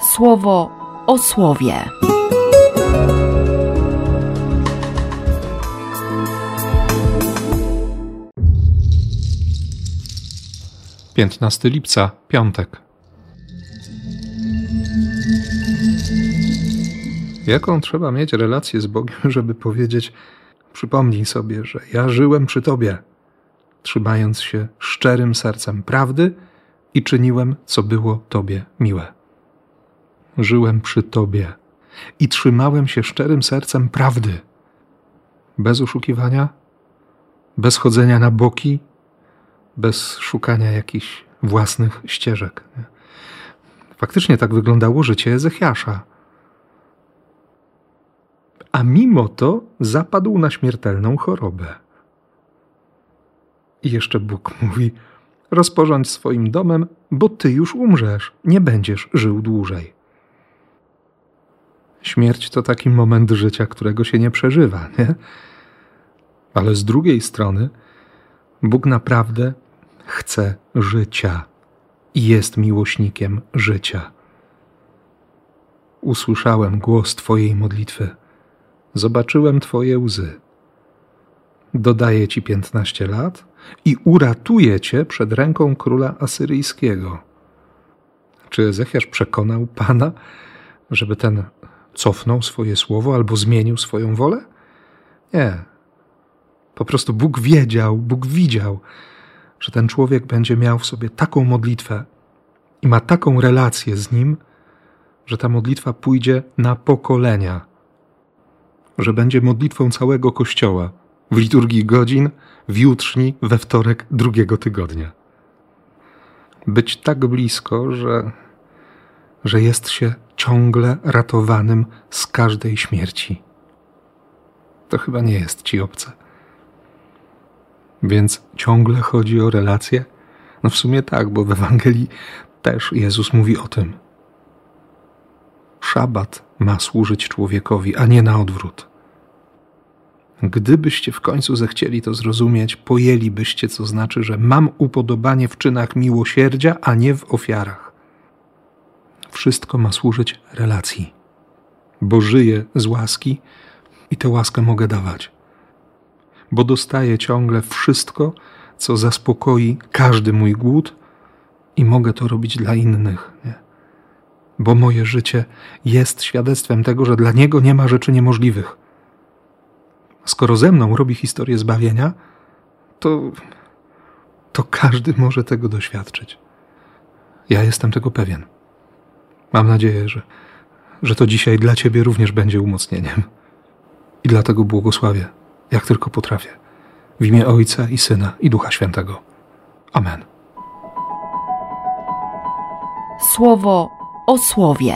słowo o słowie. Piętnasty lipca, piątek. Jaką trzeba mieć relację z Bogiem, żeby powiedzieć: Przypomnij sobie, że ja żyłem przy Tobie, trzymając się szczerym sercem prawdy i czyniłem, co było Tobie miłe. Żyłem przy Tobie i trzymałem się szczerym sercem prawdy, bez oszukiwania, bez chodzenia na boki, bez szukania jakichś własnych ścieżek. Faktycznie tak wyglądało życie Ezechiasza. A mimo to zapadł na śmiertelną chorobę. I jeszcze Bóg mówi: Rozporządź swoim domem, bo ty już umrzesz, nie będziesz żył dłużej. Śmierć to taki moment życia, którego się nie przeżywa, nie? Ale z drugiej strony, Bóg naprawdę chce życia i jest miłośnikiem życia. Usłyszałem głos Twojej modlitwy, zobaczyłem Twoje łzy. Dodaję Ci piętnaście lat i uratuję Cię przed ręką króla asyryjskiego. Czy Ezechiasz przekonał Pana, żeby ten cofnął swoje słowo albo zmienił swoją wolę? Nie. Po prostu Bóg wiedział, Bóg widział, że ten człowiek będzie miał w sobie taką modlitwę i ma taką relację z nim, że ta modlitwa pójdzie na pokolenia, że będzie modlitwą całego Kościoła w liturgii godzin, w jutrzni, we wtorek drugiego tygodnia. Być tak blisko, że, że jest się ciągle ratowanym z każdej śmierci. To chyba nie jest ci obce. Więc ciągle chodzi o relacje? No w sumie tak, bo w Ewangelii też Jezus mówi o tym. Szabat ma służyć człowiekowi, a nie na odwrót. Gdybyście w końcu zechcieli to zrozumieć, pojęlibyście, co znaczy, że mam upodobanie w czynach miłosierdzia, a nie w ofiarach. Wszystko ma służyć relacji, bo żyję z łaski i tę łaskę mogę dawać bo dostaję ciągle wszystko, co zaspokoi każdy mój głód i mogę to robić dla innych. Nie? Bo moje życie jest świadectwem tego, że dla Niego nie ma rzeczy niemożliwych. Skoro ze mną robi historię zbawienia, to, to każdy może tego doświadczyć. Ja jestem tego pewien. Mam nadzieję, że, że to dzisiaj dla Ciebie również będzie umocnieniem. I dlatego błogosławię jak tylko potrafię. W imię Ojca i Syna i Ducha Świętego. Amen. Słowo o słowie.